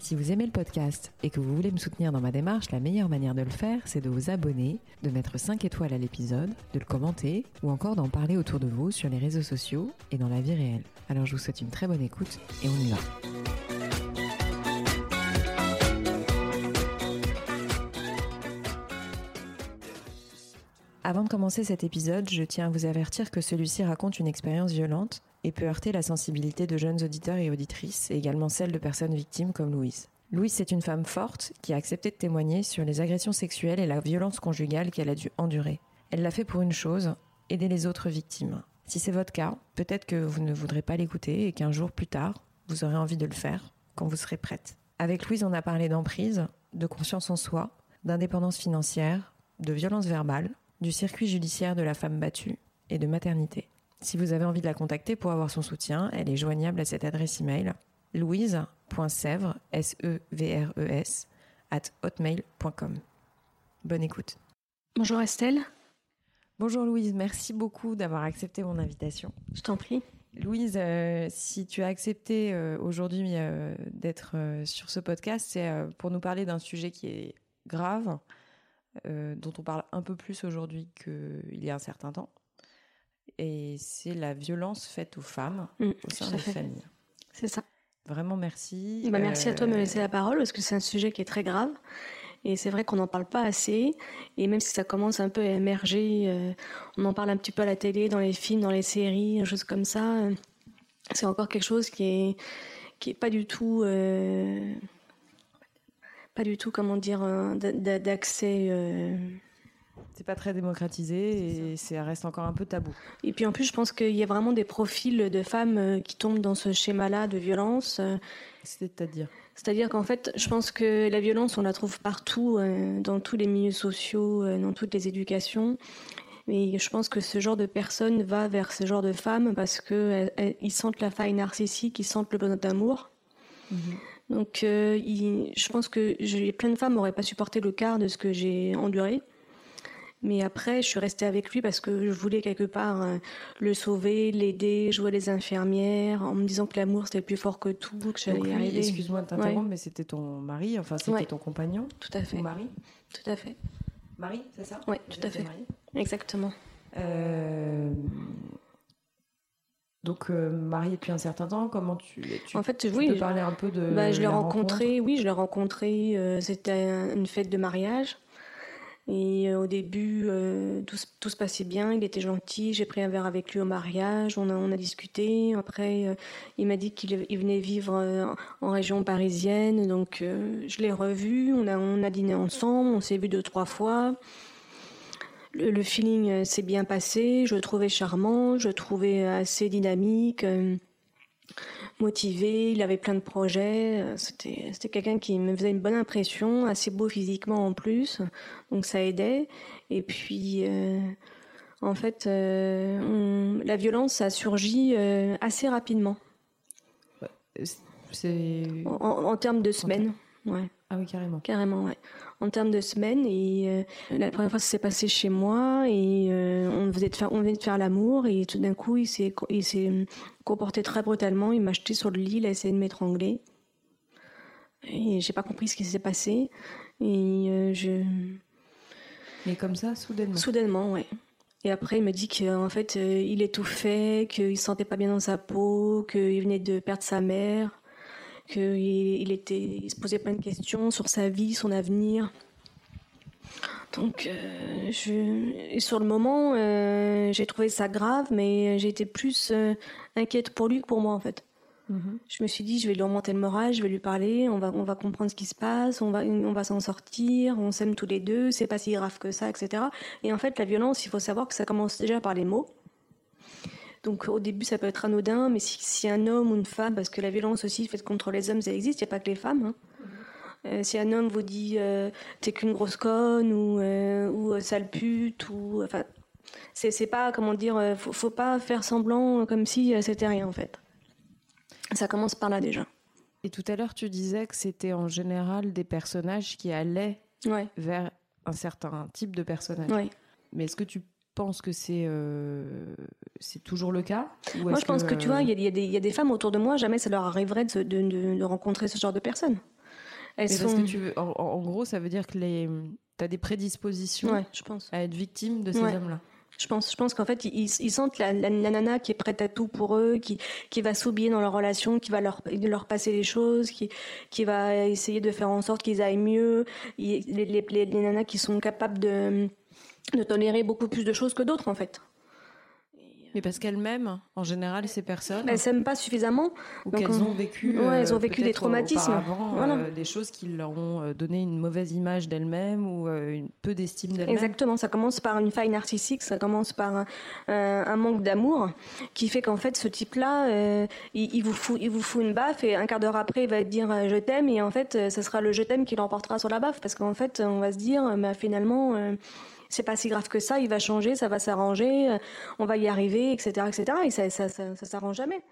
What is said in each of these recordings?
Si vous aimez le podcast et que vous voulez me soutenir dans ma démarche, la meilleure manière de le faire, c'est de vous abonner, de mettre 5 étoiles à l'épisode, de le commenter ou encore d'en parler autour de vous sur les réseaux sociaux et dans la vie réelle. Alors je vous souhaite une très bonne écoute et on y va. Avant de commencer cet épisode, je tiens à vous avertir que celui-ci raconte une expérience violente et peut heurter la sensibilité de jeunes auditeurs et auditrices, et également celle de personnes victimes comme Louise. Louise, c'est une femme forte qui a accepté de témoigner sur les agressions sexuelles et la violence conjugale qu'elle a dû endurer. Elle l'a fait pour une chose, aider les autres victimes. Si c'est votre cas, peut-être que vous ne voudrez pas l'écouter et qu'un jour plus tard, vous aurez envie de le faire quand vous serez prête. Avec Louise, on a parlé d'emprise, de confiance en soi, d'indépendance financière, de violence verbale, du circuit judiciaire de la femme battue et de maternité. Si vous avez envie de la contacter pour avoir son soutien, elle est joignable à cette adresse email louise.sèvres, S-E-V-R-E-S, at hotmail.com. Bonne écoute. Bonjour Estelle. Bonjour Louise, merci beaucoup d'avoir accepté mon invitation. Je t'en prie. Louise, euh, si tu as accepté euh, aujourd'hui euh, d'être sur ce podcast, c'est pour nous parler d'un sujet qui est grave, dont on parle un peu plus aujourd'hui qu'il y a un certain temps et c'est la violence faite aux femmes mmh, au sein des familles. C'est ça. Vraiment merci. Bah, merci à toi de me laisser la parole parce que c'est un sujet qui est très grave. Et c'est vrai qu'on n'en parle pas assez. Et même si ça commence un peu à émerger, euh, on en parle un petit peu à la télé, dans les films, dans les séries, des choses comme ça. Euh, c'est encore quelque chose qui est, qui est pas du tout, euh, pas du tout, comment dire, d'accès c'est pas très démocratisé et ça reste encore un peu tabou. Et puis en plus, je pense qu'il y a vraiment des profils de femmes euh, qui tombent dans ce schéma-là de violence. Euh. C'est-à-dire C'est-à-dire qu'en fait, je pense que la violence, on la trouve partout, euh, dans tous les milieux sociaux, dans toutes les éducations. Mais je pense que ce genre de personnes va vers ce genre de femmes parce qu'ils sentent la faille narcissique, ils sentent le besoin d'amour. Mhm. Donc, je pense que plein de femmes n'auraient pas supporté le quart de ce que j'ai enduré. Mais après, je suis restée avec lui parce que je voulais quelque part euh, le sauver, l'aider, jouer les infirmières, en me disant que l'amour c'était plus fort que tout, que j'allais y arriver. Excuse-moi de t'interrompre, mais c'était ton mari, enfin c'était ton compagnon Tout à fait. Ton mari Tout à fait. Mari, c'est ça Oui, tout à fait. Exactement. Euh... Donc euh, marié depuis un certain temps, comment tu, tu En fait, tu oui, peux parler un peu de bah, je l'ai rencontré. Oui, je l'ai rencontré. Euh, c'était une fête de mariage. Et euh, au début, euh, tout, se passait bien, il était gentil, j'ai pris un verre avec lui au mariage, on a, discuté. Après, euh, il m'a dit qu'il venait vivre en région parisienne, donc je l'ai revu, on a, dîné ensemble, on s'est vu deux, trois fois. Le feeling s'est bien passé, je le trouvais charmant, je le trouvais assez dynamique motivé, il avait plein de projets. Euh, c'était, quelqu'un qui me faisait une bonne impression, assez beau physiquement en plus, donc ça aidait. Et puis, euh, en fait, euh, la violence a surgi assez rapidement. C'est... En, termes de semaines, ouais. Ah oui, carrément. Carrément, ouais. En termes de semaines, et la première fois, ça s'est passé chez moi, et on, venait de faire, on venait de faire l'amour, et tout d'un coup, il s'est, il s'est comporté très brutalement. Il m'a jeté sur le lit, il a essayé de m'étrangler. Et j'ai pas compris ce qui s'est passé. Et euh, je. Mais comme ça, soudainement. Soudainement, ouais. Et après, il me dit qu'en fait, euh, il étouffait, qu'il se sentait pas bien dans sa peau, qu'il venait de perdre sa mère, qu'il il était, il se posait plein de questions sur sa vie, son avenir. Donc, euh, je, sur le moment, euh, j'ai trouvé ça grave, mais j'ai été plus euh, inquiète pour lui que pour moi, en fait. Mhm. Je me suis dit, je vais lui remonter le moral, je vais lui parler, on va, on va comprendre ce qui se passe, on va, on va s'en sortir, on s'aime tous les deux, c'est pas si grave que ça, etc. Et en fait, la violence, il faut savoir que ça commence déjà par les mots. Donc au début, ça peut être anodin, mais si, si un homme ou une femme, parce que la violence aussi faite contre les hommes, ça existe, il n'y a pas que les femmes. Hein. Euh, si un homme vous dit euh, t'es qu'une grosse conne ou, euh, ou sale pute ou enfin C'est pas, comment dire, faut, faut pas faire semblant comme si c'était rien en fait. Ça commence par là déjà. Et tout à l'heure, tu disais que c'était en général des personnages qui allaient vers un certain type de personnage. Mais est-ce que tu penses que c'est euh, c'est toujours le cas Moi, je pense que, tu vois, il y, y, a des femmes autour de moi, jamais ça leur arriverait de, de, de, rencontrer ce genre de personnes. Elles sont... que tu veux, en, gros, ça veut dire que tu as des prédispositions je pense. à être victime de ces hommes-là. Je pense, je pense qu'en fait, ils, ils sentent la, la, nana qui est prête à tout pour eux, qui, qui va s'oublier dans leur relation, qui va leur, leur passer les choses, qui, qui va essayer de faire en sorte qu'ils aillent mieux. Les, les, les, les nanas qui sont capables de, de tolérer beaucoup plus de choses que d'autres, en fait. Mais parce qu'elles m'aiment, en général, ces personnes. Elles s'aiment pas suffisamment. Ou qu'elles ont vécu. Ouais, elles ont euh, vécu des traumatismes. Voilà. Euh, des choses qui leur ont euh, donné une mauvaise image d'elles-mêmes ou une peu d'estime d'elles-mêmes. Exactement. Ça commence par une faille narcissique, ça commence par un, un manque d'amour qui fait qu'en fait, ce type-là, il, il, vous fout, il vous fout une baffe et un quart d'heure après, il va dire je t'aime et en fait, ce sera le je t'aime qui l'emportera sur la baffe parce qu'en fait, on va se dire, mais finalement c'est pas si grave que ça, il va changer, ça va s'arranger, euh, on va y arriver, etc., etc. Et ça, ça, ça, ça s'arrange jamais.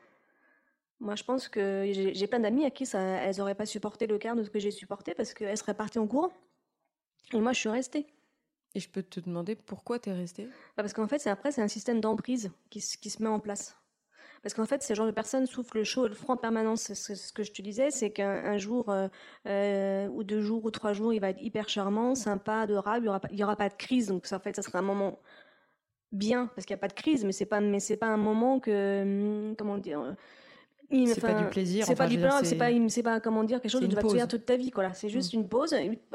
Moi, je pense que j'ai plein d'amis à qui ça, elles n'auraient pas supporté le quart de ce que j'ai supporté parce qu'elles seraient parties en courant. Et moi, je suis restée. Et je peux te demander pourquoi tu es restée? Bah, Parce qu'en fait, après, c'est un système d'emprise qui, qui se met en place. Parce qu'en fait, ces genres de personnes souffrent le chaud et le froid en permanence. Ce que je te disais, c'est qu'un jour, euh, euh, ou deux jours, ou trois jours, il va être hyper charmant, sympa, adorable, il n'y aura, pas, aura pas de crise. Donc, ça, en fait, ça sera un moment bien, parce qu'il n'y a pas de crise, mais c'est pas, mais c'est pas un moment que, hum, comment dire, euh, c'est pas du plaisir. C'est pas du plaisir, c'est pas, c'est pas comment dire quelque chose que tu vas te souvenir toute ta vie, quoi. C'est juste mm. une pause,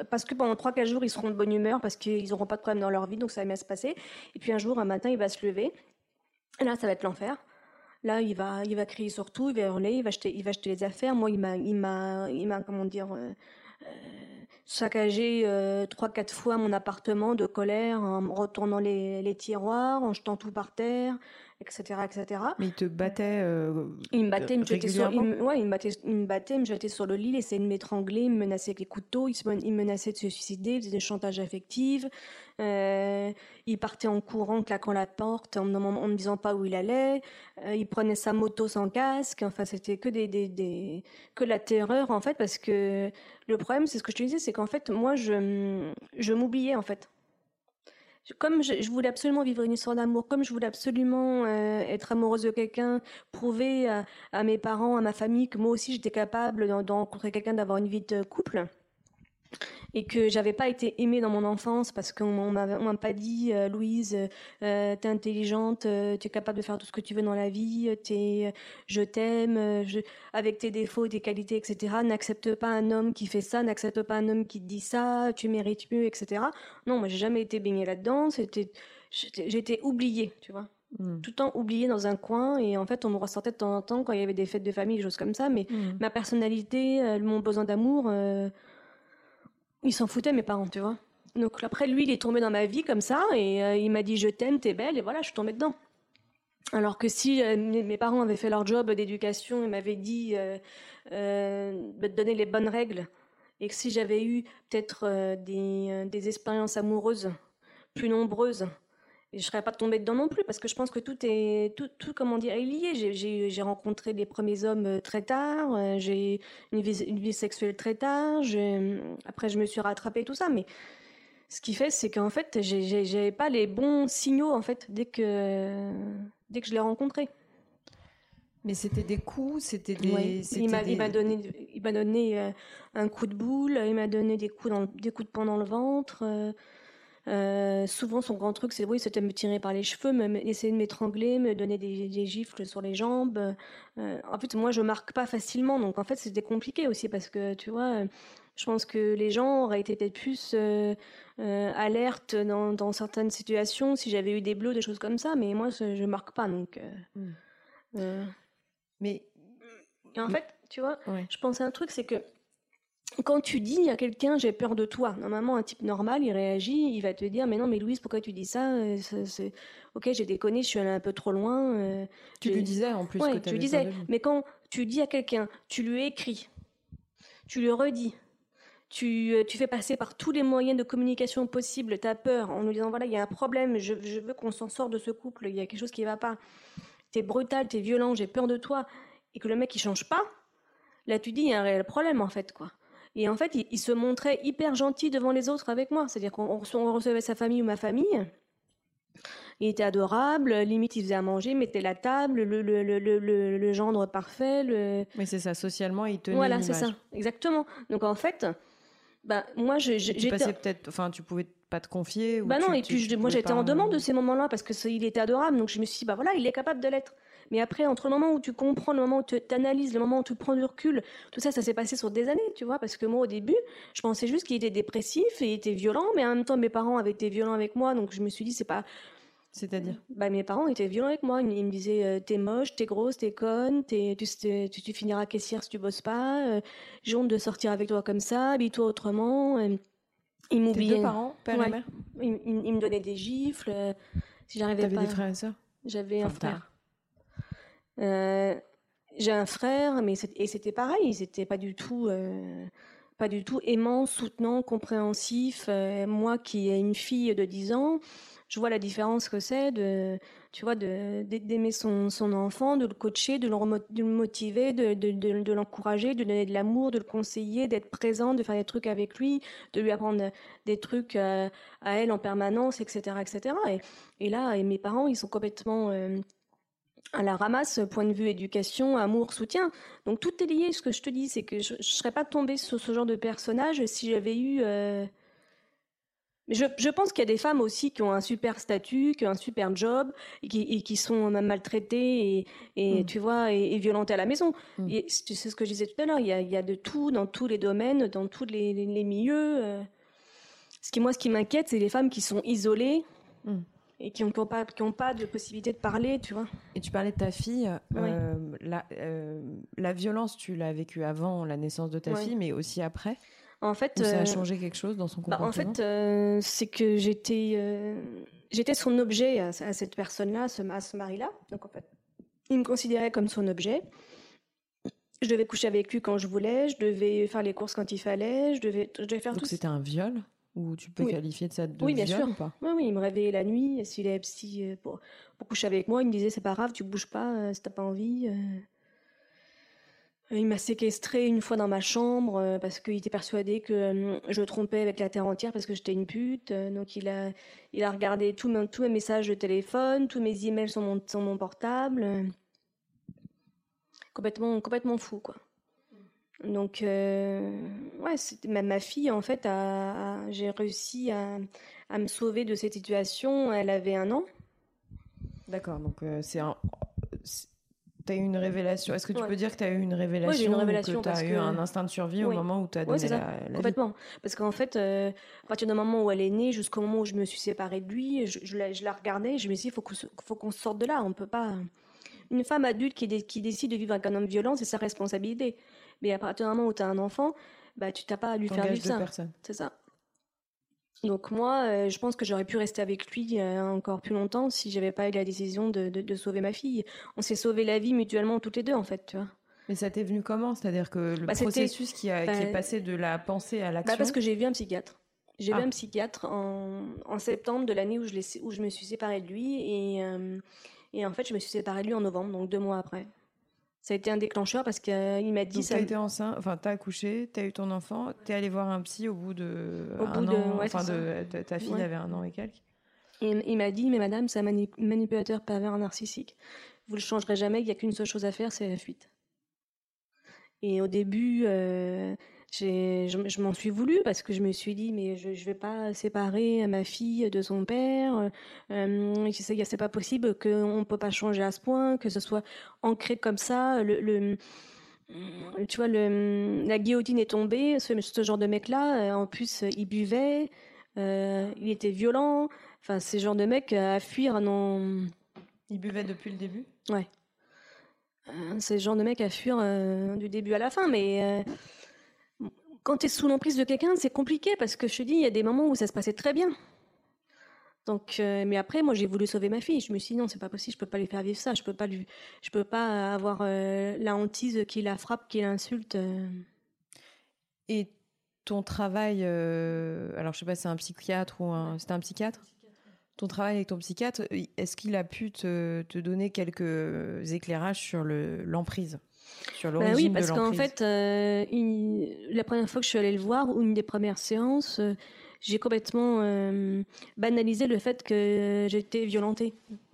parce que pendant trois quatre jours ils seront de bonne humeur parce qu'ils n'auront pas de problème dans leur vie, donc ça va bien se passer. Et puis un jour, un matin, il va se lever. Et là, ça va être l'enfer. Là, il va, il va crier sur tout, il va hurler, il va acheter, il va acheter les affaires. Moi, il m'a, il m'a, il m'a, comment dire, euh, euh saccagé euh, trois, quatre fois mon appartement de colère en retournant les tiroirs, en jetant tout par terre etc., etc. Mais il te battait euh, Il me battait, il me jetait sur, il me, ouais, il me battait, il me battait, il me jetait sur le lit, il essayait de m'étrangler, il me menaçait avec les couteaux, il, il menaçait de se suicider, il faisait des chantages affectifs. Euh, il partait en courant, claquant la porte, en, en, me disant pas où il allait. Euh, il prenait sa moto sans casque. Enfin, c'était que des, des, des, que la terreur en fait, parce que le problème, c'est ce que je te disais, c'est qu'en fait, moi, je, je m'oubliais en fait comme je, voulais absolument vivre une histoire d'amour, comme je voulais absolument euh, être amoureuse de quelqu'un, prouver à, mes parents, à ma famille que moi aussi j'étais capable de, rencontrer quelqu'un, d'avoir une vie de couple, et que j'avais pas été aimée dans mon enfance parce qu'on m'a pas dit euh, Louise euh, t'es intelligente euh, tu es capable de faire tout ce que tu veux dans la vie t'es je t'aime euh, avec tes défauts tes qualités etc n'accepte pas un homme qui fait ça n'accepte pas un homme qui te dit ça tu mérites mieux etc non moi j'ai jamais été baignée là-dedans c'était j'étais oubliée tu vois hmm. tout le temps oubliée dans un coin et en fait on me ressortait de temps en temps quand il y avait des fêtes de famille des choses comme ça mais hmm. ma personnalité mon besoin d'amour il s'en foutait, mes parents, tu vois. Donc après, lui, il est tombé dans ma vie comme ça, et euh, il m'a dit je t'aime, t'es belle, et voilà, je suis tombée dedans. Alors que si euh, mes parents avaient fait leur job d'éducation et m'avaient dit euh, de donner les bonnes règles, et que si j'avais eu peut-être des, des expériences amoureuses plus nombreuses, je serais pas tombée dedans non plus parce que je pense que tout est tout, tout comment dire est lié. J'ai rencontré les premiers hommes euh, très tard, euh, j'ai une vie, une vie sexuelle très tard. Après, je me suis rattrapée tout ça, mais ce qui fait, c'est qu'en fait, j'ai pas les bons signaux en fait dès que dès que je l'ai rencontré. Mais c'était des coups, c'était des. il m'a donné, il m'a donné euh, un coup de boule, il m'a donné des coups dans, des coups de poing dans le ventre. Euh, souvent, son grand truc, c'est oui, c'était me tirer par les cheveux, me, essayer de m'étrangler, me donner des, des, gifles sur les jambes. Euh, en fait, moi, je marque pas facilement, donc en fait, c'était compliqué aussi parce que tu vois, je pense que les gens auraient été peut-être plus euh, euh alertes dans, dans, certaines situations si j'avais eu des bleus, des choses comme ça, mais moi, je marque pas, donc. Hmm. mais en fait, tu vois, je pense à un truc, c'est que quand tu dis à quelqu'un j'ai peur de toi, normalement un type normal il réagit, il va te dire mais non mais Louise pourquoi tu dis ça, euh, Ok j'ai déconné, je suis allée un peu trop loin. Euh, tu lui disais en plus. Ouais, tu lui disais. Mais quand tu dis à quelqu'un, tu lui écris, tu lui redis, tu, tu, fais passer par tous les moyens de communication possibles ta peur en nous disant voilà, il y a un problème, je, je veux qu'on s'en sorte de ce couple, il y a quelque chose qui ne va pas. Tu es brutal, tu es violent, j'ai peur de toi, et que le mec il change pas, là tu dis il y a un réel problème en fait. quoi. Et en fait, il, il se montrait hyper gentil devant les autres avec moi, c'est-à-dire qu'on recevait sa famille ou ma famille. Il était adorable, limite il faisait à manger, mettait la table, le, le, le, le, le gendre parfait. Le... Mais c'est ça, socialement, il tenait Voilà, c'est ça, exactement. Donc en fait, bah, moi, passais peut-être, enfin, tu pouvais pas te confier. Ou bah non, tu, et puis je, moi j'étais en demande de ces moments-là parce que il était adorable, donc je me suis dit, bah voilà, il est capable de l'être. Mais après, entre le moment où tu comprends, le moment où tu analyses, le moment où tu prends du recul, tout ça, ça s'est passé sur des années, tu vois, parce que moi, au début, je pensais juste qu'il était dépressif et il était violent, mais en même temps, mes parents avaient été violents avec moi, donc je me suis dit, c'est pas, c'est-à-dire? Bah, Mes parents étaient violents avec moi. Ils, me disaient euh, T'es moche, t'es grosse, t'es conne, tu, tu, tu, finiras caissière si tu bosses pas. Euh, j'ai honte de sortir avec toi comme ça, habille-toi autrement. Euh, ils m'oubliaient. deux parents, père et mère? Ils, ils, me donnaient des gifles. Euh, si j'arrivais pas. T'avais des frères et sœurs? J'avais un frère. Euh, j'ai un frère, mais et c'était pareil. C'était pas du tout. pas du tout aimant, soutenant, compréhensif. moi qui ai une fille de 10 ans, je vois la différence que c'est de, tu vois, d'aimer son, son, enfant, de le coacher, de le, motiver, de, de, de l'encourager, de donner de l'amour, de le conseiller, d'être présent, de faire des trucs avec lui, de lui apprendre des trucs à, elle en permanence, etc., etc. Et, là, et mes parents, ils sont complètement euh, à la ramasse, point de vue éducation, amour, soutien. Donc tout est lié. Ce que je te dis, c'est que je, ne serais pas tombée sur ce genre de personnage si j'avais eu euh, je, je, pense qu'il y a des femmes aussi qui ont un super statut, qui ont un super job, et qui, et qui sont maltraitées et, et mm. tu vois, et, et, violentées à la maison. Mm. Et c'est ce que je disais tout à l'heure. Il y a, il y a de tout dans tous les domaines, dans tous les, les, les milieux. Euh. Ce qui moi, ce qui m'inquiète, c'est les femmes qui sont isolées. Mm. Et qui n'ont pas, qui ont pas de possibilité de parler, tu vois. Et tu parlais de ta fille. Euh, la, euh, la violence, tu l'as vécue avant la naissance de ta fille, mais aussi après? En fait, ça a euh, changé quelque chose dans son comportement bah, En fait, c'est que j'étais j'étais son objet à, cette personne-là, à ce, mari-là. Donc en fait, il me considérait comme son objet. Je devais coucher avec lui quand je voulais, je devais faire les courses quand il fallait, je devais, je devais faire Donc tout. c'était un viol? Ou tu peux qualifier de ça de oui, bien viol sûr. ou pas? Oui, oui, il me réveillait la nuit, s'il est si, pour, pour, coucher avec moi, il me disait c'est pas grave, tu bouges pas, si t'as pas envie. Il m'a séquestré une fois dans ma chambre euh, parce qu'il était persuadé que euh, je trompais avec la terre entière parce que j'étais une pute. Euh, donc il a, il a regardé tous mes, tous mes messages de téléphone, tous mes emails sur mon, sur mon portable. Complètement, complètement fou, quoi. Donc, ouais, même ma fille, en fait, a, j'ai réussi à, à, me sauver de cette situation. Elle avait un an. D'accord, donc c'est un, tu as eu une révélation. Est-ce que tu peux dire que tu as eu une révélation Oui, j'ai une révélation. que tu as eu un instinct de survie au moment où tu as donné oui, la, la, Complètement. Parce qu'en fait, euh, à partir du moment où elle est née jusqu'au moment où je me suis séparée de lui, je, je, la, je la, regardais, je me suis dit, il faut qu'on sorte de là. On peut pas. Une femme adulte qui, qui décide de vivre avec un homme violent, c'est sa responsabilité. Mais à partir du moment où tu as un enfant, bah, tu t'as pas à lui faire vivre ça. C'est ça. Donc moi, euh, je pense que j'aurais pu rester avec lui euh, encore plus longtemps si j'avais pas eu la décision de, de, de sauver ma fille. On s'est sauvé la vie mutuellement toutes les deux en fait, tu vois. Mais ça t'est venu comment? C'est-à-dire que le bah, processus qui, a, qui, est bah, passé de la pensée à l'action bah Parce que j'ai vu un psychiatre. J'ai vu ah. un psychiatre en, en septembre de l'année où, je où je me suis séparée de lui et, euh, et en fait je me suis séparée de lui en novembre, donc deux mois après ça a été un déclencheur parce qu'il euh, m'a dit Donc, ça. T'as été enceinte, enfin t'as accouché, t'as eu ton enfant, t'es allé voir un psy au bout de au un bout an, de, ouais, enfin de, ta fille ouais. avait un an et quelques. Et il m'a dit mais madame c'est un manipulateur pervers narcissique. Vous le changerez jamais, il y a qu'une seule chose à faire, c'est la fuite. Et au début, euh, je, je m'en suis voulu parce que je me suis dit mais je ne vais pas séparer ma fille de son père. Euh, c'est pas possible qu'on ne peut pas changer à ce point que ce soit ancré comme ça le, le tu vois le, la guillotine est tombée ce, ce genre de mec là euh, en plus il buvait euh, il était violent. Enfin ce genre de mec à fuir non. Il buvait depuis le début? Ouais. Euh, c'est le genre de mec à fuir euh, du début à la fin mais euh, quand tu es sous l'emprise de quelqu'un, c'est compliqué parce que je te dis, il y a des moments où ça se passait très bien. Donc, euh, mais après, moi, j'ai voulu sauver ma fille. Je me suis dit non, c'est pas possible. Je peux pas lui faire vivre ça. Je peux pas lui, je peux pas avoir euh, la hantise qui la frappe, qui l'insulte. Euh. Et ton travail, alors je sais pas, c'est un psychiatre ou un, c'était un psychiatre? Ton travail avec ton psychiatre, est-ce qu'il a pu te, te, donner quelques éclairages sur l'emprise? Sur bah l'origine Oui, parce qu'en fait, euh, la première fois que je suis allée le voir, ou une des premières séances, euh, j'ai complètement euh, banalisé le fait que j'étais violentée.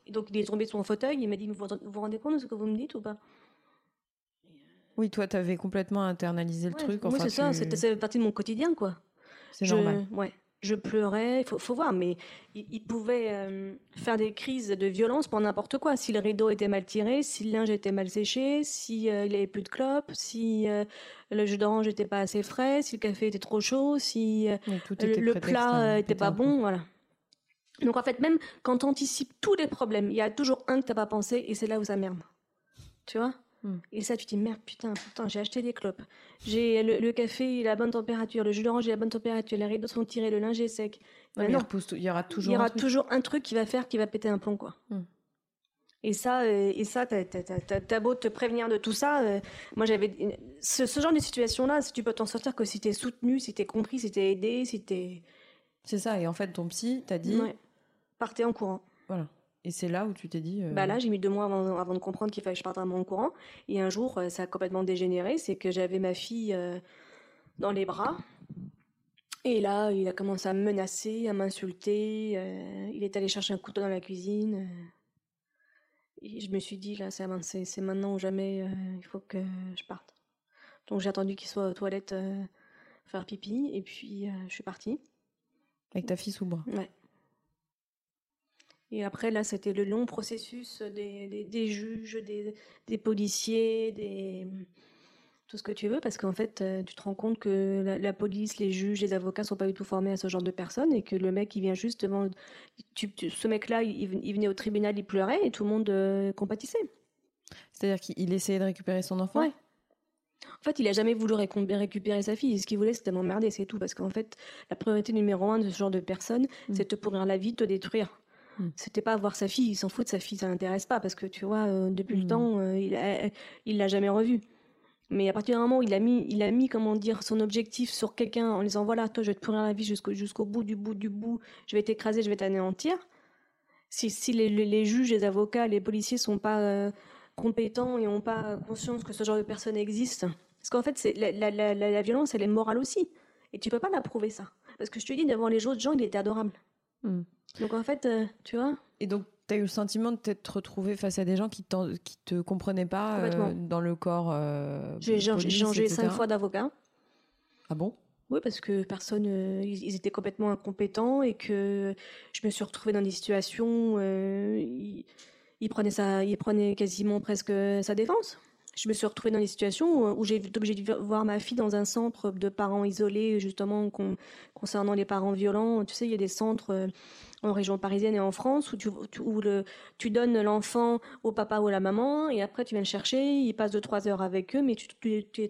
Donc il est tombé sur mon fauteuil, il m'a dit, vous vous rendez compte de ce que vous me dites ou pas? Oui, toi, tu avais complètement internalisé le truc. Enfin, oui, c'est ça, c'était partie de mon quotidien, quoi. C'est normal. Ouais je pleurais, il faut, voir, mais il, pouvait euh, faire des crises de violence pour n'importe quoi. Si le rideau était mal tiré, si le linge était mal séché, si euh, il avait plus de clopes, si euh, le jus d'orange n'était pas assez frais, si le café était trop chaud, si le, plat n'était pas bon, voilà. Donc en fait, même quand tu anticipes tous les problèmes, il y a toujours un que tu n'as pas pensé et c'est là où ça merde. Tu vois? Hmm. Et ça, tu te dis, merde, putain, putain, j'ai acheté des clopes. J'ai le, café, il a la bonne température, le jus d'orange, il a la bonne température, les rideaux sont tirés, le linge est sec. il, il, y aura toujours, il y aura un truc. toujours un truc qui va faire, qui va péter un plomb, quoi. Hmm. Et ça, euh, et ça, t'as beau te prévenir de tout ça. Euh, moi, j'avais ce, genre de situation-là, si tu peux t'en sortir que si t'es soutenu, si t'es compris, si t'es aidé, si t'es. C'est ça. Et en fait, ton psy t'a dit. Partez en courant. Voilà. Et c'est là où tu t'es dit. Euh, bah là, j'ai mis deux mois avant, de comprendre qu'il fallait que je parte vraiment en courant. Et un jour, euh, ça a complètement dégénéré. C'est que j'avais ma fille euh, dans les bras. Et là, il a commencé à me menacer, à m'insulter. il est allé chercher un couteau dans la cuisine. et je me suis dit, là, c'est maintenant ou jamais, il faut que je parte. Donc j'ai attendu qu'il soit aux toilettes faire pipi. Et puis, je suis partie. Avec ta fille sous le bras Ouais. Et après, là, c'était le long processus des, des, juges, des, des, policiers, des tout ce que tu veux, parce qu'en fait, euh, tu te rends compte que la, police, les juges, les avocats sont pas du tout formés à ce genre de personnes et que le mec, il vient juste devant. Tu, ce mec-là, il, venait au tribunal, il pleurait et tout le monde euh, compatissait. C'est-à-dire qu'il essayait de récupérer son enfant? Ouais. En fait, il a jamais voulu récupérer sa fille. Ce qu'il voulait, c'était m'emmerder, c'est tout. Parce qu'en fait, la priorité numéro un de ce genre de personnes, mm. c'est de te pourrir la vie, de te détruire. Mm. C'était pas voir sa fille, il s'en fout de sa fille, ça l'intéresse pas parce que tu vois, euh, depuis le mm. temps, euh, il, a, il l'a jamais revue. Mais à partir d'un moment où il a mis, il a mis comment dire, son objectif sur quelqu'un en disant voilà, toi, je vais te pourrir la vie jusqu'au jusqu'au bout du bout du bout, je vais t'écraser, je vais t'anéantir. Si, si les, les, juges, les avocats, les policiers sont pas euh, compétents et ont pas conscience que ce genre de personne existe, parce qu'en fait, c'est la, la, la, la, violence, elle est morale aussi, et tu peux pas l'approuver ça. Parce que je te dis, devant les autres gens, il était adorable. Mm. Donc en fait, euh, tu vois. Et donc, tu as eu le sentiment de t'être retrouvé face à des gens qui, qui te comprenaient pas euh, dans le corps. Euh, J'ai changé cinq fois d'avocat. Ah bon? Oui, parce que personne, ils, étaient complètement incompétents et que je me suis retrouvée dans des situations. Ils, ils, prenaient ça, ils prenaient quasiment presque sa défense je me suis retrouvée dans des situations où j'ai été obligée de voir ma fille dans un centre de parents isolés, justement, concernant les parents violents. Tu sais, il y a des centres en région parisienne et en France où tu, donnes l'enfant au papa ou à la maman et après tu viens le chercher, il passe de trois heures avec eux, mais tu, tu, tu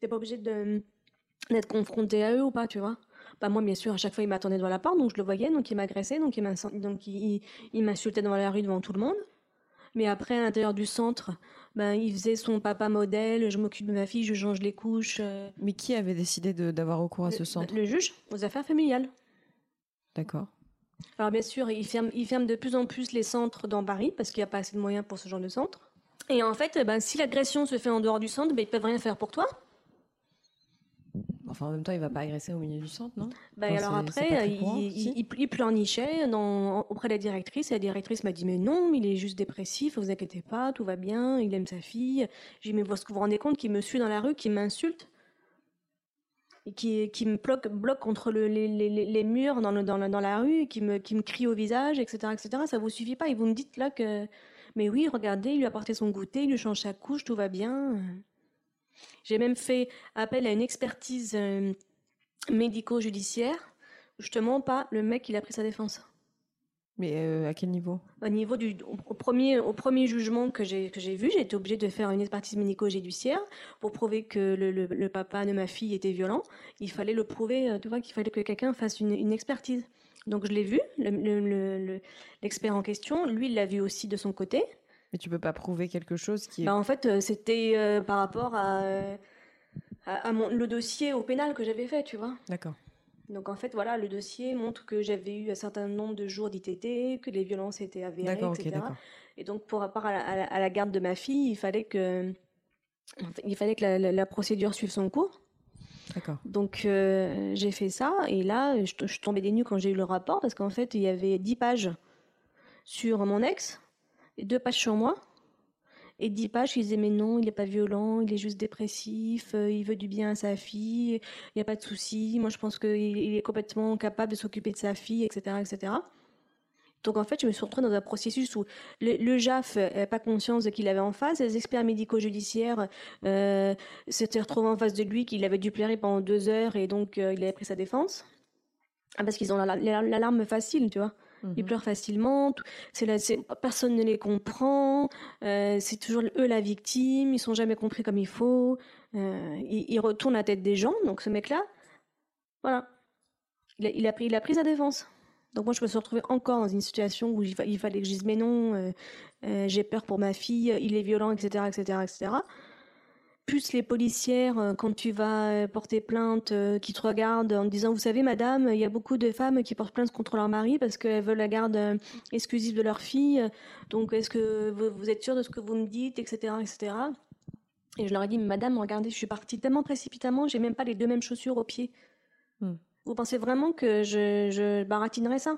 T'es pas obligé d'être confronté à eux ou pas, tu vois bah moi bien sûr à chaque fois il m'attendait devant la porte donc je le voyais donc il m'agressait donc il m'insultait devant la rue devant tout le monde mais après à l'intérieur du centre ben, il faisait son papa modèle, je m'occupe de ma fille, je change les couches. Euh. Mais qui avait décidé d'avoir recours à ce centre? Le juge aux affaires familiales. D'accord. Alors bien sûr, il ferme, il ferme de plus en plus les centres dans Paris parce qu'il n'y a pas assez de moyens pour ce genre de centre. Et en fait, ben, si l'agression se fait en dehors du centre, ben, ils peuvent rien faire pour toi. Enfin, en même temps, il va pas agresser au milieu du centre, non? Bah, Alors après, il, il, pleurnichait dans, auprès de la directrice. Et la directrice m'a dit Mais non, il est juste dépressif, vous inquiétez pas, tout va bien, il aime sa fille. J'ai dit Mais est-ce que vous vous rendez compte qu'il me suit dans la rue, qu'il m'insulte et qui, qui me bloque, bloque contre le, les, les, les, murs dans, le, dans, la, dans la rue, qui me, qui me crie au visage, etc., etc. Ça vous suffit pas Et vous me dites là que Mais oui, regardez, il lui a apporté son goûter, il lui change sa couche, tout va bien. J'ai même fait appel à une expertise euh, médico-judiciaire. Je te mens pas, le mec, il a pris sa défense. Mais euh, à quel niveau? Au niveau du au premier au premier jugement que j'ai que j'ai vu, j'ai été obligée de faire une expertise médico-judiciaire pour prouver que le, le, le, papa de ma fille était violent. Il fallait le prouver, euh, tu vois, qu'il fallait que quelqu'un fasse une, une expertise. Donc je l'ai vu, l'expert en question. Lui, il l'a vu aussi de son côté. Mais tu peux pas prouver quelque chose qui est... Bah, en fait, euh, c'était euh, par rapport à, à, mon, le dossier au pénal que j'avais fait, tu vois. D'accord. Donc en fait, voilà, le dossier montre que j'avais eu un certain nombre de jours d'ITT, que les violences étaient avérées, etc. et donc pour rapport à la, à la, garde de ma fille, il fallait que, il fallait que la, la, procédure suive son cours. D'accord. Donc euh, j'ai fait ça et là, je, je tombais des nues quand j'ai eu le rapport parce qu'en fait, il y avait 10 pages sur mon ex deux pages sur moi. Et dix pages, il disait mais non, il n'est pas violent, il est juste dépressif, euh, il veut du bien à sa fille, il n'y a pas de souci. Moi, je pense qu'il est complètement capable de s'occuper de sa fille, etc., etc. Donc en fait, je me suis retrouvée dans un processus où le, JAF n'avait pas conscience qu'il avait en face, les experts médico-judiciaires euh, s'étaient retrouvés en face de lui, qu'il avait dû pleurer pendant deux heures et donc euh, il avait pris sa défense. Ah, parce qu'ils ont l'alarme facile, tu vois. Ils mhm. pleurent facilement. C'est la, personne ne les comprend. Euh, c'est toujours eux la victime. Ils sont jamais compris comme il faut. Euh, ils, retournent la tête des gens. Donc ce mec-là, voilà, il a, il a, pris, il a pris sa défense. Donc moi je me suis retrouvée encore dans une situation où il, fallait que je dise mais non, euh, euh, j'ai peur pour ma fille, il est violent, etc., etc., etc plus les policières, euh, quand tu vas euh, porter plainte, euh, qui te regardent en disant, vous savez, madame, il y a beaucoup de femmes qui portent plainte contre leur mari parce qu'elles veulent la garde exclusive de leur fille. Donc, est-ce que vous, êtes sûre de ce que vous me dites, etc., etc. Et je leur ai dit, madame, regardez, je suis partie tellement précipitamment, j'ai même pas les deux mêmes chaussures aux pieds. Hmm. Vous pensez vraiment que je, je baratinerais ça?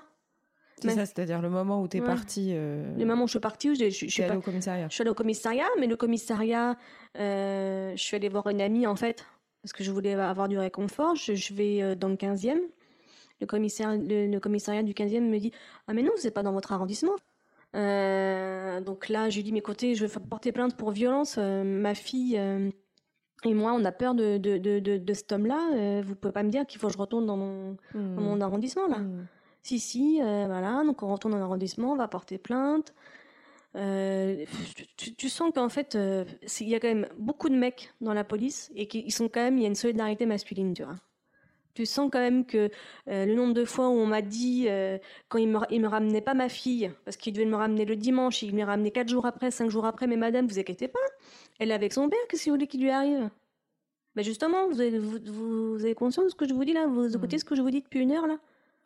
C'est ça, c'est-à-dire le moment où tu es parti. Euh... Le moment où je suis partie, je, je, je suis allée au commissariat. Je suis allée au commissariat, mais le commissariat, euh, je suis allée voir une amie en fait, parce que je voulais avoir du réconfort. Je, je vais euh, dans le 15e. Le, commissaire, le, commissariat du 15e me dit Ah, mais non, vous n'êtes pas dans votre arrondissement. Euh, donc là, je lui dis Mais écoutez, je vais porter plainte pour violence. Euh, ma fille. Euh, et moi, on a peur de, de, de, de, de cet homme-là. vous pouvez pas me dire qu'il faut que je retourne dans mon, dans hmm. mon arrondissement, là. Hmm. Si, si, euh, voilà, donc on retourne dans l'arrondissement, on va porter plainte. Euh, tu, tu, sens qu'en fait, euh, il y a quand même beaucoup de mecs dans la police et qu'ils sont quand même, il y a une solidarité masculine, tu vois. Tu sens quand même que euh, le nombre de fois où on m'a dit, quand il me, il me ramenait pas ma fille, parce qu'il devait me ramener le dimanche, il me ramené quatre jours après, cinq jours après, mais madame, vous inquiétez pas, elle est avec son père, qu'est-ce que vous voulez qu'il lui arrive? Ben justement, vous avez, vous, vous, avez conscience de ce que je vous dis là Vous écoutez hmm. ce que je vous dis depuis une heure là?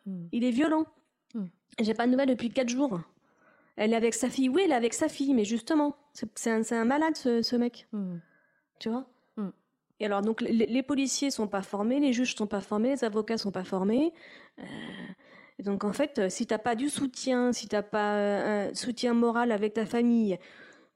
Hmm. Il est violent. Hmm. J'ai pas de nouvelles depuis quatre jours. Elle est avec sa fille. Oui, elle est avec sa fille, mais justement, c'est un, un, malade ce, ce mec. Hmm. Tu vois? Et alors, donc, les, les, policiers sont pas formés, les juges sont pas formés, les avocats sont pas formés. Euh, donc, en fait, si t'as pas du soutien, si t'as pas un soutien moral avec ta famille,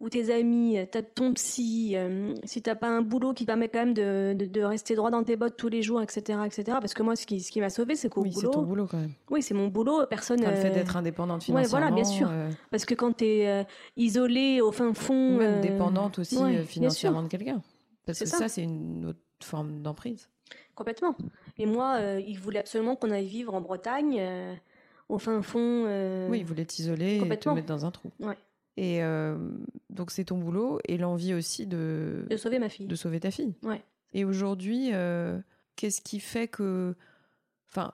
ou tes amis, t'as ton psy, euh, si t'as pas un boulot qui permet quand même de, de, de, rester droit dans tes bottes tous les jours, etc., etc. Parce que moi, ce qui, ce qui m'a sauvé, c'est qu'au oui, boulot. c'est ton boulot quand même. Oui, c'est mon boulot. Personne. le fait d'être indépendante financièrement. Ouais, voilà, bien sûr. Euh... Parce que quand t'es euh, isolée au fin fond. Ou même euh, dépendante aussi ouais, financièrement de quelqu'un. Parce que ça, ça c'est une autre forme d'emprise. Complètement. Et moi, il voulait absolument qu'on aille vivre en Bretagne, au fin fond. Oui, il voulait t'isoler et te mettre dans un trou. Ouais. Et euh, donc c'est ton boulot et l'envie aussi de de sauver ma fille, de sauver ta fille. Ouais. Et aujourd'hui, euh, qu'est-ce qui fait que, enfin,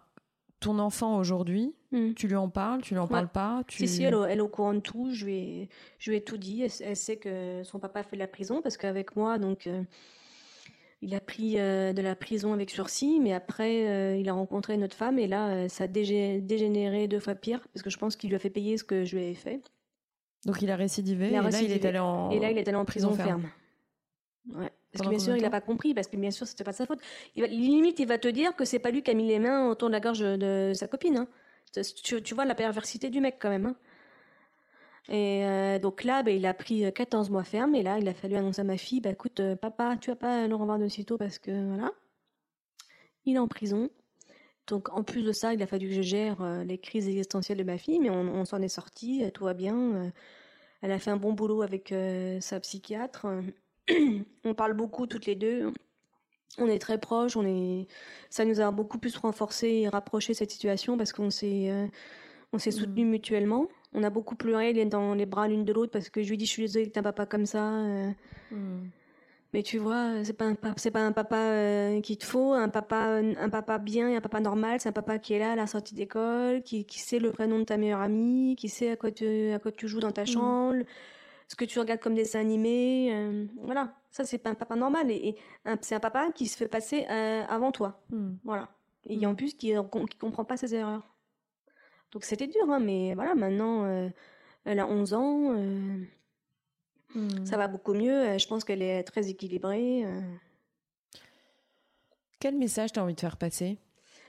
ton enfant aujourd'hui, mm. tu lui en parles, tu lui en ouais. parles pas tu... Si si, elle, elle, est au courant de tout. Je lui ai, je lui ai tout dit. Elle, elle sait que son papa fait de la prison parce qu'avec moi, donc. Euh, il a pris euh, de la prison avec sursis, mais après, euh, il a rencontré une autre femme et là, ça a dégénéré deux fois pire parce que je pense qu'il lui a fait payer ce que je lui avais fait. Donc il a récidivé, il a et là il est allé en et là il est allé en prison, prison ferme. ferme. Ouais. Parce que bien sûr, il n'a pas compris, parce que bien sûr, c'était pas de sa faute. Il va, limite, il va te dire que c'est pas lui qui a mis les mains autour de la gorge de sa copine. Hein. Tu, tu, vois la perversité du mec quand même. Hein. Et euh, donc là, bah, il a pris 14 mois ferme, et là, il a fallu annoncer à ma fille, bah écoute, euh, papa, tu vas pas le revoir de sitôt parce que voilà. Il est en prison. Donc en plus de ça, il a fallu que je gère euh, les crises existentielles de ma fille, mais on, on s'en est sorti, tout va bien. Euh, elle a fait un bon boulot avec euh, sa psychiatre. on parle beaucoup toutes les deux. On est très proches. On est, ça nous a beaucoup plus renforcé et rapproché cette situation parce qu'on s'est, euh, on s'est soutenus mutuellement. On a beaucoup pleuré dans les bras l'une de l'autre parce que je lui dis je suis désolée que t'as un papa comme ça. Mm. Mais tu vois, c'est pas un c'est pas un papa euh, qu'il te faut, un papa un papa bien et un papa normal, c'est un papa qui est là à la sortie d'école, qui, qui sait le prénom de ta meilleure amie, qui sait à quoi tu à quoi tu joues dans ta mm. chambre, ce que tu regardes comme dessin animé, euh, voilà. Ça c'est pas un papa normal et, c'est un papa qui se fait passer euh, avant toi. Mm. Voilà. Et en plus qui qui comprend pas ses erreurs. Donc c'était dur hein, mais voilà, maintenant elle a 11 ans Hmm. Ça va beaucoup mieux. Euh, je pense qu'elle est très équilibrée. Euh. Quel message tu as envie de faire passer?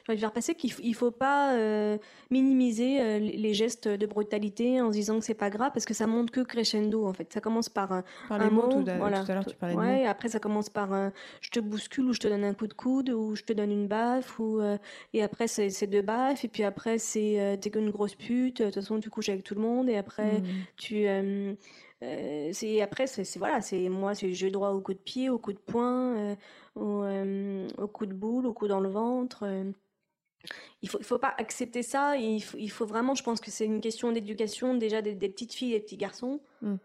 J'ai envie de faire passer qu'il ne faut pas euh, minimiser les gestes de brutalité en se disant que c'est pas grave parce que ça monte que crescendo en fait. Ça commence par un, un mot. Tout, voilà. tout à l'heure tu parlais ouais, de Après ça commence par un je te bouscule ou je te donne un coup de coude ou je te donne une baffe ou et après c'est deux baffes et puis après c'est t'es qu'une grosse pute. De toute façon tu couches avec tout le monde et après hmm. tu euh, c'est après c'est voilà c'est moi c'est jeu droit au coup de pied au coup de poing euh, au, euh, au, coup de boule au coup dans le ventre il faut il faut pas accepter ça il faut, il faut vraiment je pense que c'est une question d'éducation déjà des, petites filles et des petits garçons. Mmh.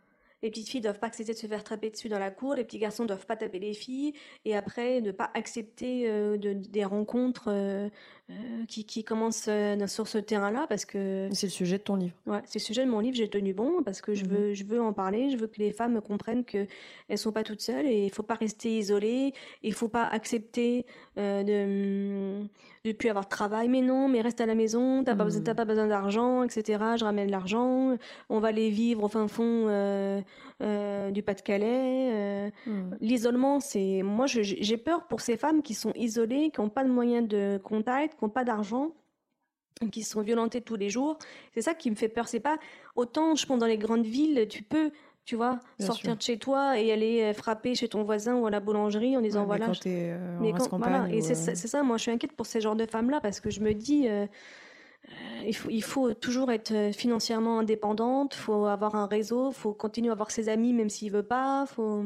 Les petites filles doivent pas accepter de se faire taper dessus dans la cour, les petits garçons doivent pas taper les filles, et après ne pas accepter euh, de, des rencontres euh, euh, qui, qui commencent sur ce terrain-là, parce que c'est le sujet de ton livre. Ouais, c'est le sujet de mon livre. J'ai tenu bon parce que je mhm. veux, je veux en parler. Je veux que les femmes comprennent que elles sont pas toutes seules et il faut pas rester isolées. Il faut pas accepter de de plus avoir de travail. Mais non, mais reste à la maison. T'as pas besoin, t'as pas besoin d'argent, etc. Je ramène l'argent. On va aller vivre au fin fond euh, du Pas-de-Calais. Euh, hmm. L'isolement, c'est moi j'ai peur pour ces femmes qui sont isolées, qui n'ont pas de moyens de contact, qui n'ont pas d'argent qui sont violentées tous les jours. C'est ça qui me fait peur. C'est pas autant, je pense, dans les grandes villes, tu peux, tu vois, sortir de chez toi et aller euh, frapper chez ton voisin ou à la boulangerie en disant voilà. mais voilà, et c'est ça, Moi, je suis inquiète pour ces genres de femmes-là parce que je me dis. Euh, il, faut, il faut toujours être euh, financièrement indépendante, il faut avoir un réseau, il faut continuer à avoir ses amis même s'il veut pas, il faut,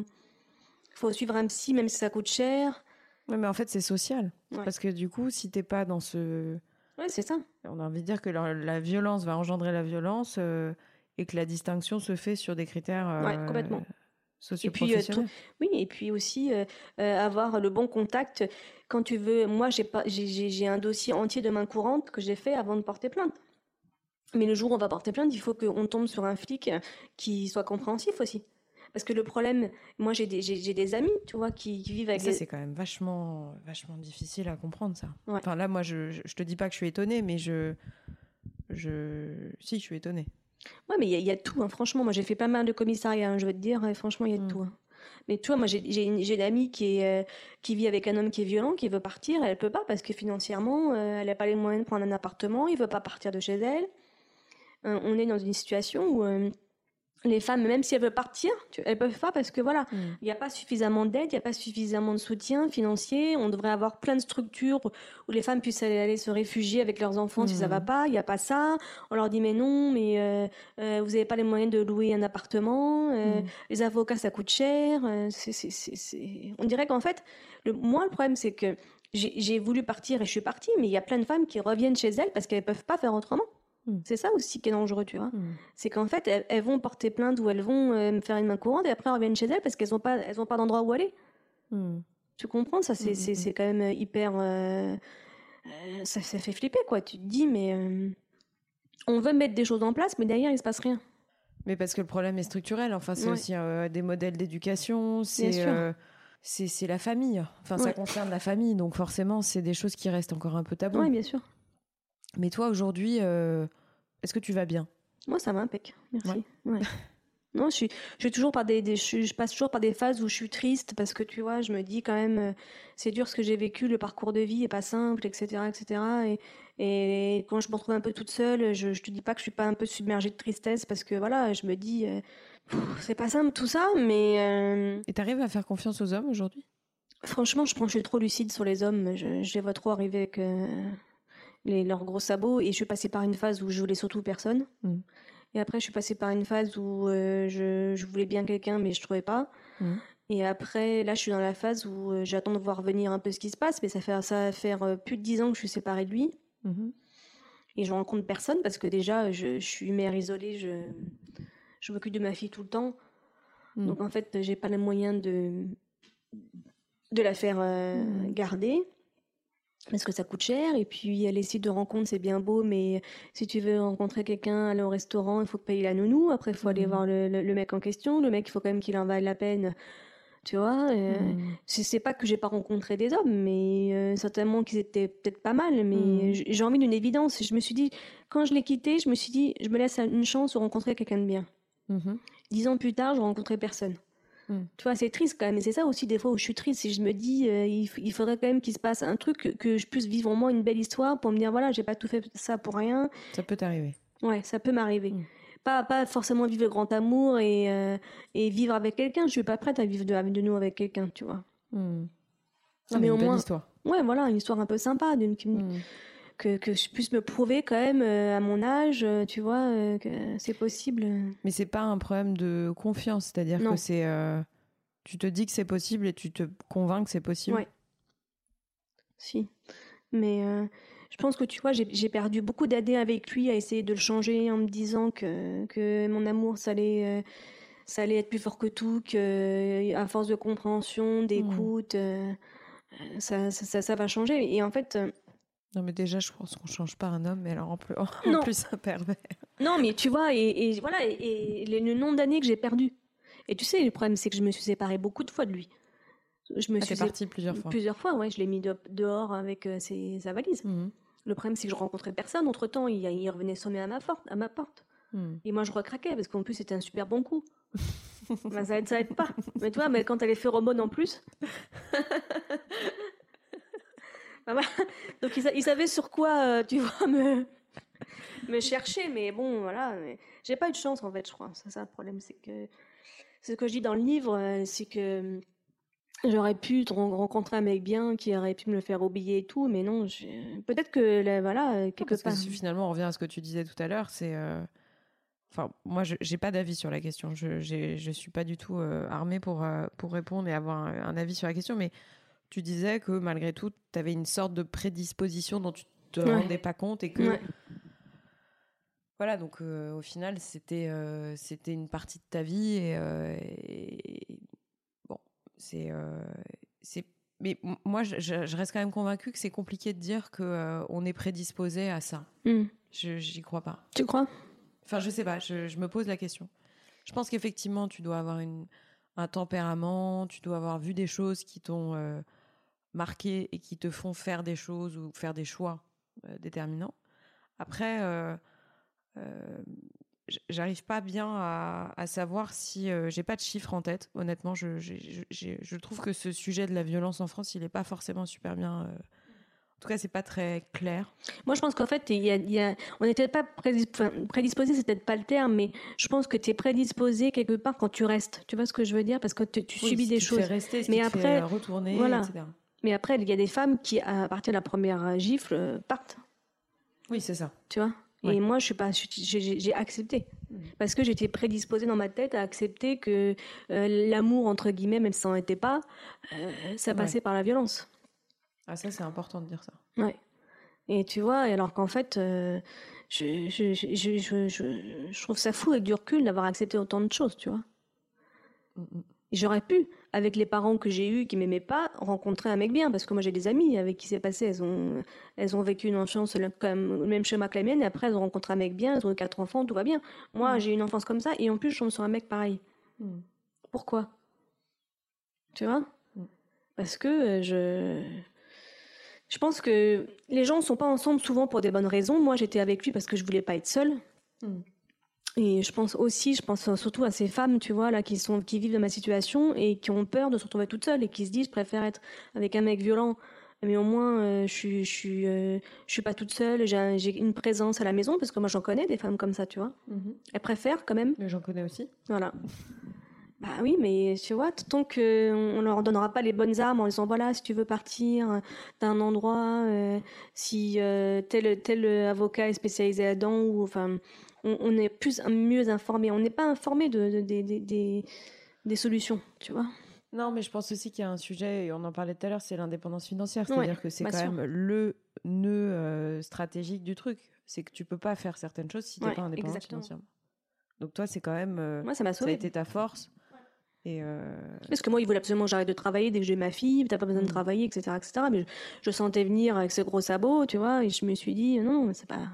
faut suivre un psy même si ça coûte cher. Oui, mais en fait, c'est social. Parce que du coup, si t'es pas dans ce. Ouais, c'est ça. On a envie de dire que la, violence va engendrer la violence euh, et que la distinction se fait sur des critères. Euh, complètement. Et puis, oui, et puis aussi avoir le bon contact quand tu veux, moi j'ai pas, j'ai un dossier entier de main courante que j'ai fait avant de porter plainte. Mais le jour où on va porter plainte, il faut qu'on tombe sur un flic qui soit compréhensif aussi. Parce que le problème, moi j'ai des, des amis, tu vois, qui, vivent avec. Ça, c'est quand même vachement, vachement difficile à comprendre, ça. Enfin, là, moi, je, je, te dis pas que je suis étonnée, mais je. je... Si, je suis étonnée. Ouais, mais il y, a tout, hein. franchement. Moi, j'ai fait pas mal de commissariats, hein, je veux te dire, franchement, il y a de mmh. tout. Hein. Mais tu vois, moi, j'ai une amie qui, est, euh, qui vit avec un homme qui est violent, qui veut partir. Elle peut pas parce que financièrement, euh, elle n'a pas les moyens de prendre un appartement. Il veut pas partir de chez elle. Euh, on est dans une situation où les femmes, même si elles veulent partir, elles peuvent pas parce que voilà, mm. il n'y a pas suffisamment d'aide, il n'y a pas suffisamment de soutien financier. On devrait avoir plein de structures où les femmes puissent aller, se réfugier avec leurs enfants si ça va mm. pas. Il n'y a pas ça. On leur dit mais non, mais euh, euh, vous n'avez pas les moyens de louer un appartement. Euh, mm. Les avocats ça coûte cher. On dirait qu'en fait, le, moi le problème c'est que j'ai voulu partir et je suis partie, mais il y a plein de femmes qui reviennent chez elles parce qu'elles peuvent pas faire autrement. Hmm. C'est ça aussi qui est dangereux, tu vois. Hmm. C'est qu'en fait, elles, vont porter plainte ou elles vont euh, faire une main courante et après elles reviennent chez elles parce qu'elles n'ont pas, elles ont pas d'endroit où aller. Hmm. Tu comprends? Ça, c'est, c'est, quand même euh, hyper. Euh, ça, ça, fait flipper, quoi. Tu te dis, mais on veut mettre des choses en place, mais derrière, il se passe rien. Mais parce que le problème est structurel. Enfin, c'est aussi des modèles d'éducation. C'est. c'est la famille. Enfin, ça concerne la famille, donc forcément, c'est des choses qui restent encore un peu tabou. Oui, bien sûr. Mais toi, aujourd'hui, euh, est-ce que tu vas bien? Moi, ça m'impec. Merci. non, je suis, je suis toujours par des, je, passe toujours par des phases où je suis triste parce que tu vois, je me dis quand même, euh, c'est dur ce que j'ai vécu, le parcours de vie est pas simple, etc., etc. Et, et quand je me retrouve un peu toute seule, je, je te dis pas que je suis pas un peu submergée de tristesse parce que voilà, je me dis, euh, c'est pas simple tout ça, mais. Et t'arrives à faire confiance aux hommes aujourd'hui? Franchement, je pense que je suis trop lucide sur les hommes. Je, je les vois trop arriver avec leurs gros sabots et je suis passée par une phase où je voulais surtout personne. Mm. Et après, je suis passée par une phase où euh, je, je voulais bien quelqu'un, mais je trouvais pas. Mhm. Et après, là, je suis dans la phase où euh, j'attends de voir venir un peu ce qui se passe, mais ça fait ça va faire euh, plus de dix ans que je suis séparée de lui. Mhm. Et je rencontre personne parce que déjà, je, je suis mère isolée, je, je m'occupe de ma fille tout le temps. Mm. Donc en fait, j'ai pas les moyens de, de la faire Mm. garder parce que ça coûte cher. Et puis les sites de rencontres, c'est bien beau, mais si tu veux rencontrer quelqu'un, aller au restaurant, il faut payer la nounou. Après, il faut aller Mm. voir le, le- le mec en question. Le mec, il faut quand même qu'il en vaille la peine. Tu vois, euh, Mm. c'est pas que j'ai pas rencontré des hommes, mais euh, certainement qu'ils étaient peut-être pas mal. Mais Mm. j- j'ai envie d'une évidence. Je me suis dit, quand je l'ai quitté, je me suis dit, je me laisse une chance de rencontrer quelqu'un de bien. Mhm. Dix ans plus tard, je rencontrais personne. Mm. Tu vois, c'est triste quand même. Et c'est ça aussi des fois où je suis triste. Si je me dis, euh, il, il faudrait quand même qu'il se passe un truc, que, que je puisse vivre au moins une belle histoire pour me dire, voilà, j'ai pas tout fait ça pour rien. Ça peut t'arriver. Ouais, ça peut m'arriver. Mm. Pas, pas forcément vivre le grand amour et, euh, et vivre avec quelqu'un. Je suis pas prête à vivre de, de nous avec quelqu'un, tu vois. Mm. mais mais au une belle moins- histoire. Ouais, voilà, une histoire un peu sympa, d'une. Que, que je puisse me prouver quand même euh, à mon âge, euh, tu vois, euh, que c'est possible. Mais c'est pas un problème de confiance, c'est-à-dire que c'est. euh, tu te dis que c'est possible et tu te convaincs que c'est possible. Ouais. Si. Mais euh, je pense que tu vois, j'ai perdu beaucoup d'années avec lui à essayer de le changer en me disant que, que mon amour, ça allait, euh, ça allait être plus fort que tout, que à force de compréhension, d'écoute, euh, euh, ça, ça, ça, ça va changer. Et en fait, Non, mais déjà, je pense qu'on change pas un homme, mais alors en plus, en Non. plus un pervers. non, mais tu vois, et, et voilà, et, et le, nombre d'années que j'ai perdu. Et tu sais, le problème, c'est que je me suis séparée beaucoup de fois de lui. Je me Ah, suis partie plusieurs fois. Plusieurs fois, ouais. Je l'ai mis de- dehors avec euh, ses, sa valise. Mhm. Le problème, c'est que je rencontrais personne. Entre temps, il, il revenait sonner à ma porte. À ma porte. Mhm. Et moi, je recraquais parce qu'en plus, c'était un super bon coup. Ben, ça aide, ça aide pas. Mais toi, mais quand t'as les phéromones en plus. Ben voilà. Donc, il, sa- il savait sur quoi, euh, tu vois, me, me chercher. Mais bon, voilà. mais J'ai pas eu de chance, en fait, je crois. C'est ça le problème. C'est que. Ce que je dis dans le livre, euh, c'est que. J'aurais pu rencontrer un mec bien qui aurait pu me le faire oublier et tout, mais non, peut-être que là, voilà, euh, Non, quelque parce que part. si finalement, on revient à ce que tu disais tout à l'heure, c'est. euh, Enfin, moi, je j'ai pas d'avis sur la question. Je je suis pas du tout euh, armée pour, euh, pour répondre et avoir un, un avis sur la question. Mais tu disais que malgré tout, tu avais une sorte de prédisposition dont tu te Ouais. rendais pas compte et que. Ouais. Voilà, donc euh, au final, c'était euh, c'était une partie de ta vie et, euh, et- bon, c'est c'est mais moi je, reste quand même convaincue que c'est compliqué de dire que on est prédisposé à ça. Hmm. Je j'y crois pas. Tu crois? Enfin, je sais pas, je, je me pose la question. Je pense qu'effectivement, tu dois avoir une, un tempérament, tu dois avoir vu des choses qui t'ont euh, marqué et qui te font faire des choses ou faire des choix euh, déterminants. Après, euh, euh, j'arrive pas bien à, à savoir si j'ai pas de chiffres en tête. Honnêtement, je, trouve que ce sujet de la violence en France, il est pas forcément super bien. en tout cas, c'est pas très clair. Moi, je pense qu'en fait, il y a, il y a- on n'était pas prédis- enfin, prédisposé, c'est peut-être pas le terme, mais je pense que tu es prédisposé quelque part quand tu restes. Tu vois ce que je veux dire? Parce que tu, tu Oui, subis ce des qui te choses. fait rester, ce Mais qui te après, fait retourner, voilà. etc. Mais après, il y a des femmes qui, à partir de la première gifle, euh, partent. Oui, c'est ça. Tu vois? Ouais. Et moi, je suis pas, j'ai accepté. Parce que j'étais prédisposée dans ma tête à accepter que euh, l'amour, entre guillemets, même si ça n'en était pas, euh, ça Ouais. passait par la violence. Ah, ça, c'est important de dire ça. Ouais. Et tu vois, alors qu'en fait, euh, je, je, je, je, trouve ça fou avec du recul d'avoir accepté autant de choses, tu vois. Mm, mm. J'aurais pu, avec les parents que j'ai eus qui m'aimaient pas, rencontrer un mec bien, parce que moi j'ai des amies avec qui c'est passé, elles ont, elles ont vécu une enfance le, comme, le même schéma que la mienne, et après elles ont rencontré un mec bien, elles ont eu quatre enfants, tout va bien. Moi j'ai eu une enfance comme ça, et en plus je tombe sur un mec pareil. Mm. Pourquoi? Tu vois? Mm. Parce que euh, je. Je pense que les gens ne sont pas ensemble souvent pour des bonnes raisons. Moi, j'étais avec lui parce que je voulais pas être seule. Et je pense aussi, je pense surtout à ces femmes, tu vois, là, qui sont, qui vivent dans ma situation et qui ont peur de se retrouver toutes seules et qui se disent, je préfère être avec un mec violent, mais au moins, euh, je suis, je suis, euh, je suis pas toute seule. J'ai, un- j'ai une présence à la maison parce que moi, j'en connais des femmes comme ça, tu vois. Mhm. Elles préfèrent quand même. J'en connais aussi. Voilà. Bah oui, mais tu vois, tant qu'on ne leur donnera pas les bonnes armes en disant voilà, si tu veux partir d'un endroit, euh, si euh, tel tel avocat est spécialisé là-dedans, ou enfin, on, est plus mieux informé. On n'est pas informé de, des solutions, tu vois. Non, mais je pense aussi qu'il y a un sujet, et on en parlait tout à l'heure, c'est l'indépendance financière. C'est-à-dire que c'est quand même le nœud euh, stratégique du truc. C'est que tu peux pas faire certaines choses si tu n'es pas indépendant financièrement. Donc toi, c'est quand même... Euh, Moi, ça m'a Ça a été ta force. Et euh, Parce que moi, il voulait absolument que j'arrête de travailler dès que j'ai ma fille, t'as pas besoin de mm. travailler, etc. etc. Mais je, sentais venir avec ses gros sabots, tu vois, et je me suis dit, non, c'est pas,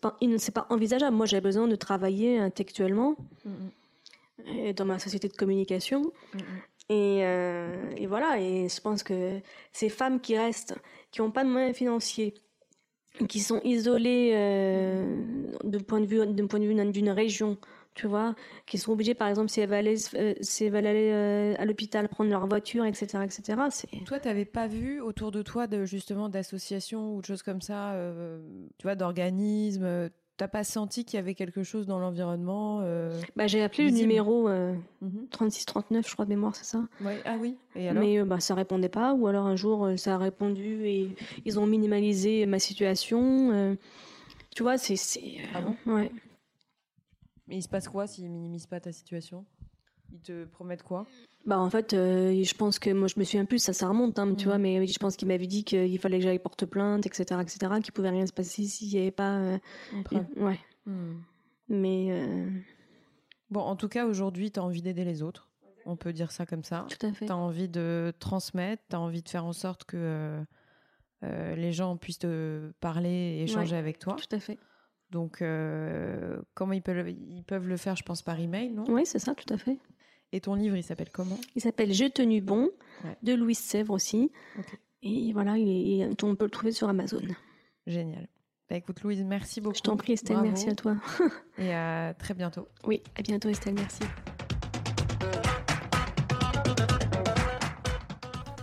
pas, c'est pas envisageable. Moi, j'avais besoin de travailler intellectuellement dans ma société de communication. Euh, et, voilà, et je pense que ces femmes qui restent, qui n'ont pas de moyens financiers, qui sont isolées euh, d'un point de vue d'un point de vue d'une région, tu vois, qui sont obligées, par exemple, si elles veulent aller, euh, si elles veulent aller à l'hôpital, prendre leur voiture, etc., etc. Toi, tu n'avais pas vu autour de toi de justement d'associations ou de choses comme ça, tu vois, d'organismes T'as pas senti qu'il y avait quelque chose dans l'environnement euh, bah, J'ai appelé le numéro 3639, euh, mhm. je crois de mémoire, c'est ça Ah oui. Et Mais euh, bah, ça répondait pas. Ou alors un jour, ça a répondu et ils ont minimalisé ma situation. tu vois, c'est. Ah bon? Ouais. Mais il se passe quoi s'ils minimisent pas ta situation? Ils te promettent quoi? Bah en fait, euh, je pense que moi je me souviens plus, ça ça remonte, hein, tu vois, mm. mais je pense qu'il m'avait dit qu'il fallait que j'aille porte plainte, etc., etc., qu'il pouvait rien se passer s'il n'y avait pas. Euh, ouais. Mm. Mais. Euh, bon, en tout cas, aujourd'hui, tu as envie d'aider les autres. On peut dire ça comme ça. Tout à fait. Tu as envie de transmettre, tu as envie de faire en sorte que les gens puissent te parler et échanger avec toi. Tout à fait. Donc, comment ils peuvent, ils peuvent le faire, je pense, par email, non? Oui, c'est ça, tout à fait. Et ton livre, il s'appelle comment? Il s'appelle J'ai tenu bon, de Louise Sèvres aussi. Et voilà, il on peut le trouver sur Amazon. Génial. Bah, écoute, Louise, merci beaucoup. Je t'en prie, Estelle, merci à toi. Et à très bientôt. Oui, à bientôt, Estelle, merci.